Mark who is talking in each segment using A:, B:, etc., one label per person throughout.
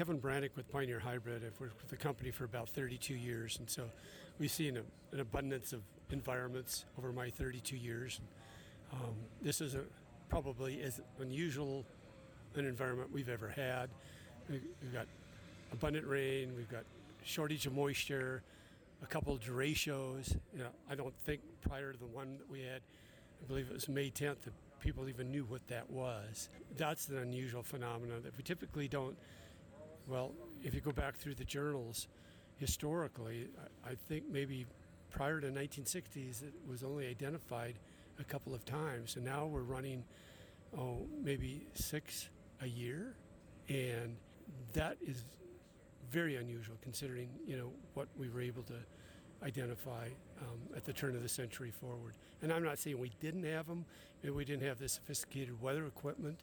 A: Kevin Branick with Pioneer Hybrid. I've worked with the company for about 32 years, and so we've seen a, an abundance of environments over my 32 years. Um, this is a, probably as unusual an environment we've ever had. We've got abundant rain, we've got shortage of moisture, a couple of derechos. You know, I don't think prior to the one that we had, I believe it was May 10th, that people even knew what that was. That's an unusual phenomenon that we typically don't. Well, if you go back through the journals, historically, I think maybe prior to 1960s, it was only identified a couple of times, and now we're running, oh, maybe six a year, and that is very unusual considering you know what we were able to identify um, at the turn of the century forward. And I'm not saying we didn't have them, we didn't have the sophisticated weather equipment,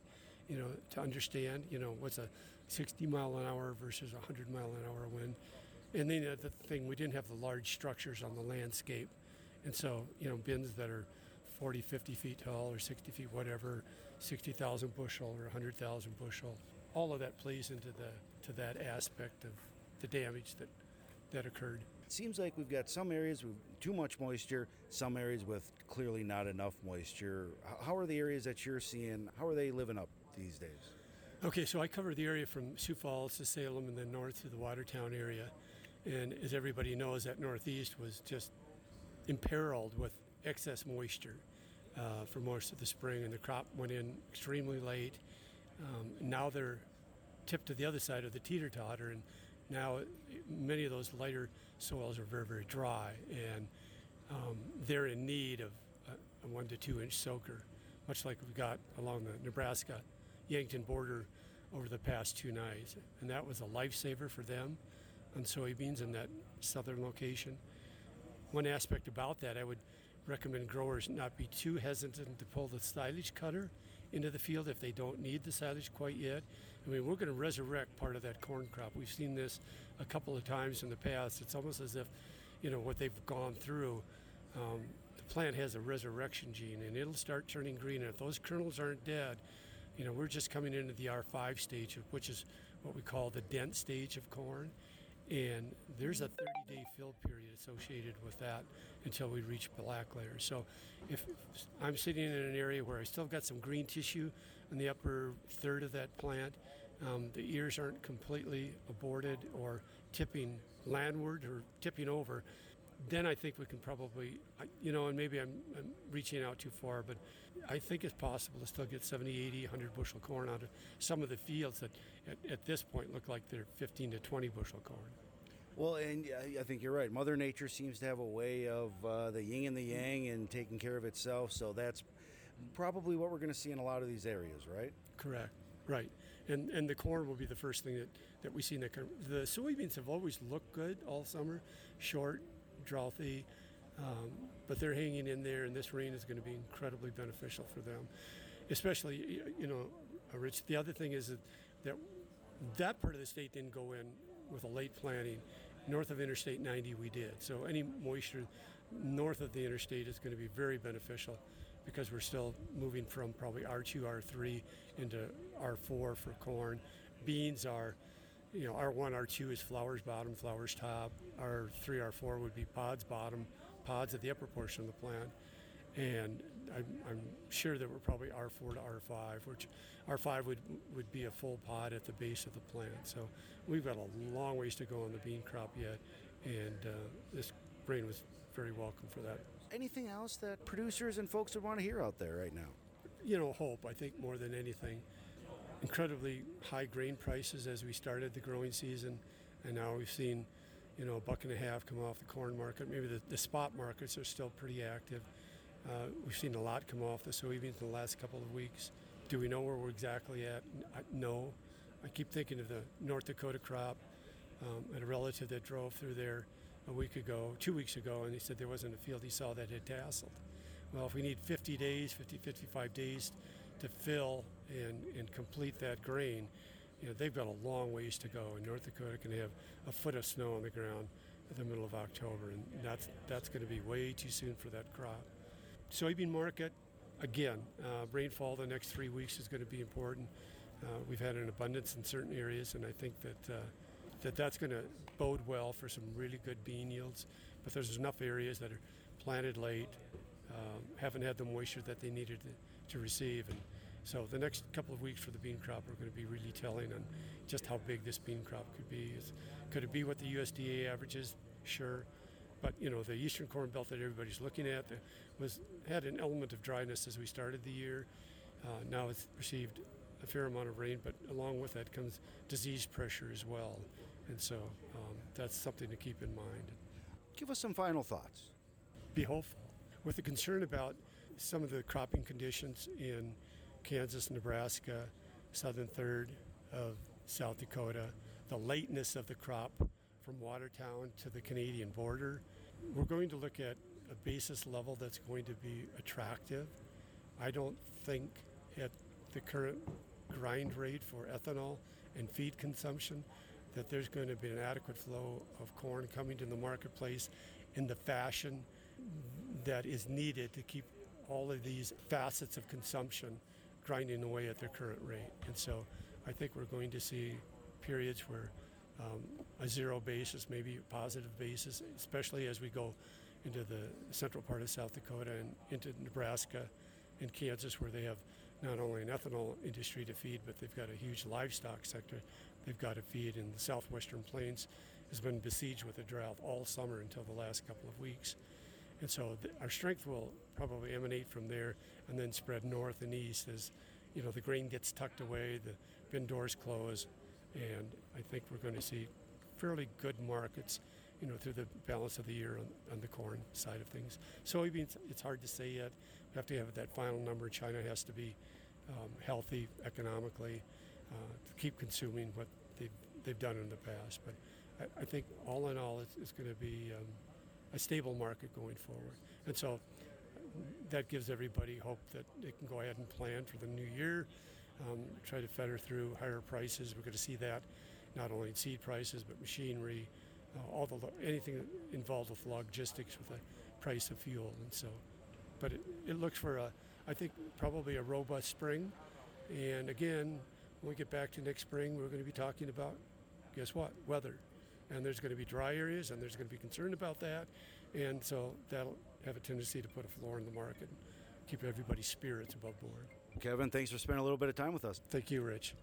A: you know, to understand, you know, what's a 60 mile an hour versus a 100 mile an hour wind. And then the thing, we didn't have the large structures on the landscape. And so, you know, bins that are 40, 50 feet tall or 60 feet, whatever, 60,000 bushel or 100,000 bushel. All of that plays into the to that aspect of the damage that that occurred.
B: It seems like we've got some areas with too much moisture, some areas with clearly not enough moisture. How are the areas that you're seeing? How are they living up these days?
A: Okay, so I cover the area from Sioux Falls to Salem and then north to the Watertown area. And as everybody knows, that northeast was just imperiled with excess moisture uh, for most of the spring, and the crop went in extremely late. Um, now they're tipped to the other side of the teeter totter, and now many of those lighter soils are very, very dry, and um, they're in need of a, a, one to two inch soaker, much like we've got along the Nebraska Yankton border over the past two nights. And that was a lifesaver for them on soybeans in that southern location. One aspect about that, I would recommend growers not be too hesitant to pull the silage cutter into the field if they don't need the silage quite yet. I mean, we're going to resurrect part of that corn crop. We've seen this a couple of times in the past. It's almost as if, you know, what they've gone through. Um, the plant has a resurrection gene, and it'll start turning green. And if those kernels aren't dead, you know, we're just coming into the R5 stage, which is what we call the dent stage of corn. And there's a 30 day fill period associated with that until we reach black layer. So if I'm sitting in an area where I still got some green tissue in the upper third of that plant, um, the ears aren't completely aborted or tipping landward or tipping over, then I think we can probably, you know, and maybe I'm, I'm, reaching out too far, but I think it's possible to still get 70, 80, 100 bushel corn out of some of the fields that at, at this point look like they're 15 to 20 bushel corn.
B: Well, and I think you're right. Mother Nature seems to have a way of uh, the yin and the yang and taking care of itself. So that's probably what we're going to see in a lot of these areas, right?
A: Correct. Right, and and the corn will be the first thing that, that we see in the the soybeans have always looked good all summer, short, drouthy, um, but they're hanging in there, and this rain is going to be incredibly beneficial for them. Especially, you know, Rich. The other thing is that that, that part of the state didn't go in with a late planting. North of Interstate 90, we did. So any moisture north of the interstate is going to be very beneficial because we're still moving from probably R2, R3 into R4 for corn. Beans are you know, R1, R2 is flowers bottom, flowers top. R3, R4 would be pods bottom, pods at the upper portion of the plant. And I'm, I'm, sure that we're probably R4 to R5, which R5 would would be a full pod at the base of the plant. So we've got a long ways to go on the bean crop yet, and uh, this rain was very welcome for that.
B: Anything else that producers and folks would want to hear out there right now?
A: You know, hope. I think more than anything incredibly high grain prices as we started the growing season, and now we've seen, you know, a buck and a half come off the corn market. Maybe the, the spot markets are still pretty active. Uh, we've seen a lot come off the soybeans in the last couple of weeks. Do we know where we're exactly at? No. I keep thinking of the North Dakota crop. Um, and a relative that drove through there a week ago, two weeks ago, and he said there wasn't a field he saw that had tasseled. Well, if we need 50 days, 50, 55 days to fill and, and complete that grain, you know, they've got a long ways to go. And North Dakota can have a foot of snow on the ground in the middle of October, and that's that's going to be way too soon for that crop. Soybean market, again, uh, rainfall the next three weeks is going to be important. Uh, we've had an abundance in certain areas, and I think that uh, that that's going to bode well for some really good bean yields. But there's enough areas that are planted late, um, haven't had the moisture that they needed to, to receive, and so the next couple of weeks for the bean crop are going to be really telling on just how big this bean crop could be. Is, could it be what the USDA averages? Sure, but you know the eastern corn belt that everybody's looking at was had an element of dryness as we started the year. Uh, now it's received a fair amount of rain, but along with that comes disease pressure as well, and so um, that's something to keep in mind.
B: Give us some final thoughts.
A: Be hopeful. With the concern about some of the cropping conditions in Kansas, Nebraska, southern third of South Dakota, the lateness of the crop from Watertown to the Canadian border, we're going to look at a basis level that's going to be attractive. I don't think at the current grind rate for ethanol and feed consumption that there's going to be an adequate flow of corn coming to the marketplace in the fashion that is needed to keep all of these facets of consumption grinding away at their current rate. And so I think we're going to see periods where um, a zero basis, maybe a positive basis, especially as we go into the central part of South Dakota and into Nebraska and Kansas, where they have not only an ethanol industry to feed, but they've got a huge livestock sector they've got to feed. And the southwestern plains has been besieged with a drought all summer until the last couple of weeks. And so th- our strength will probably emanate from there and then spread north and east as you know the grain gets tucked away, the bin doors close, and I think we're going to see fairly good markets, you know, through the balance of the year on, on the corn side of things. Soybeans, it's hard to say yet. We have to have that final number. China has to be um, healthy economically uh, to keep consuming what they've, they've done in the past. But I, I think all in all, it's, it's going to be um, a stable market going forward. And so that gives everybody hope that they can go ahead and plan for the new year, um, try to feather through higher prices. We're going to see that not only in seed prices but machinery, uh, all the lo- anything involved with logistics with the price of fuel, and so. But it, it looks for a, I think probably a robust spring, and again, when we get back to next spring, we're going to be talking about, guess what, weather, and there's going to be dry areas, and there's going to be concern about that, and so that'll have a tendency to put a floor in the market, keep everybody's spirits above board.
B: Kevin, thanks for spending a little bit of time with us.
A: Thank you, Rich.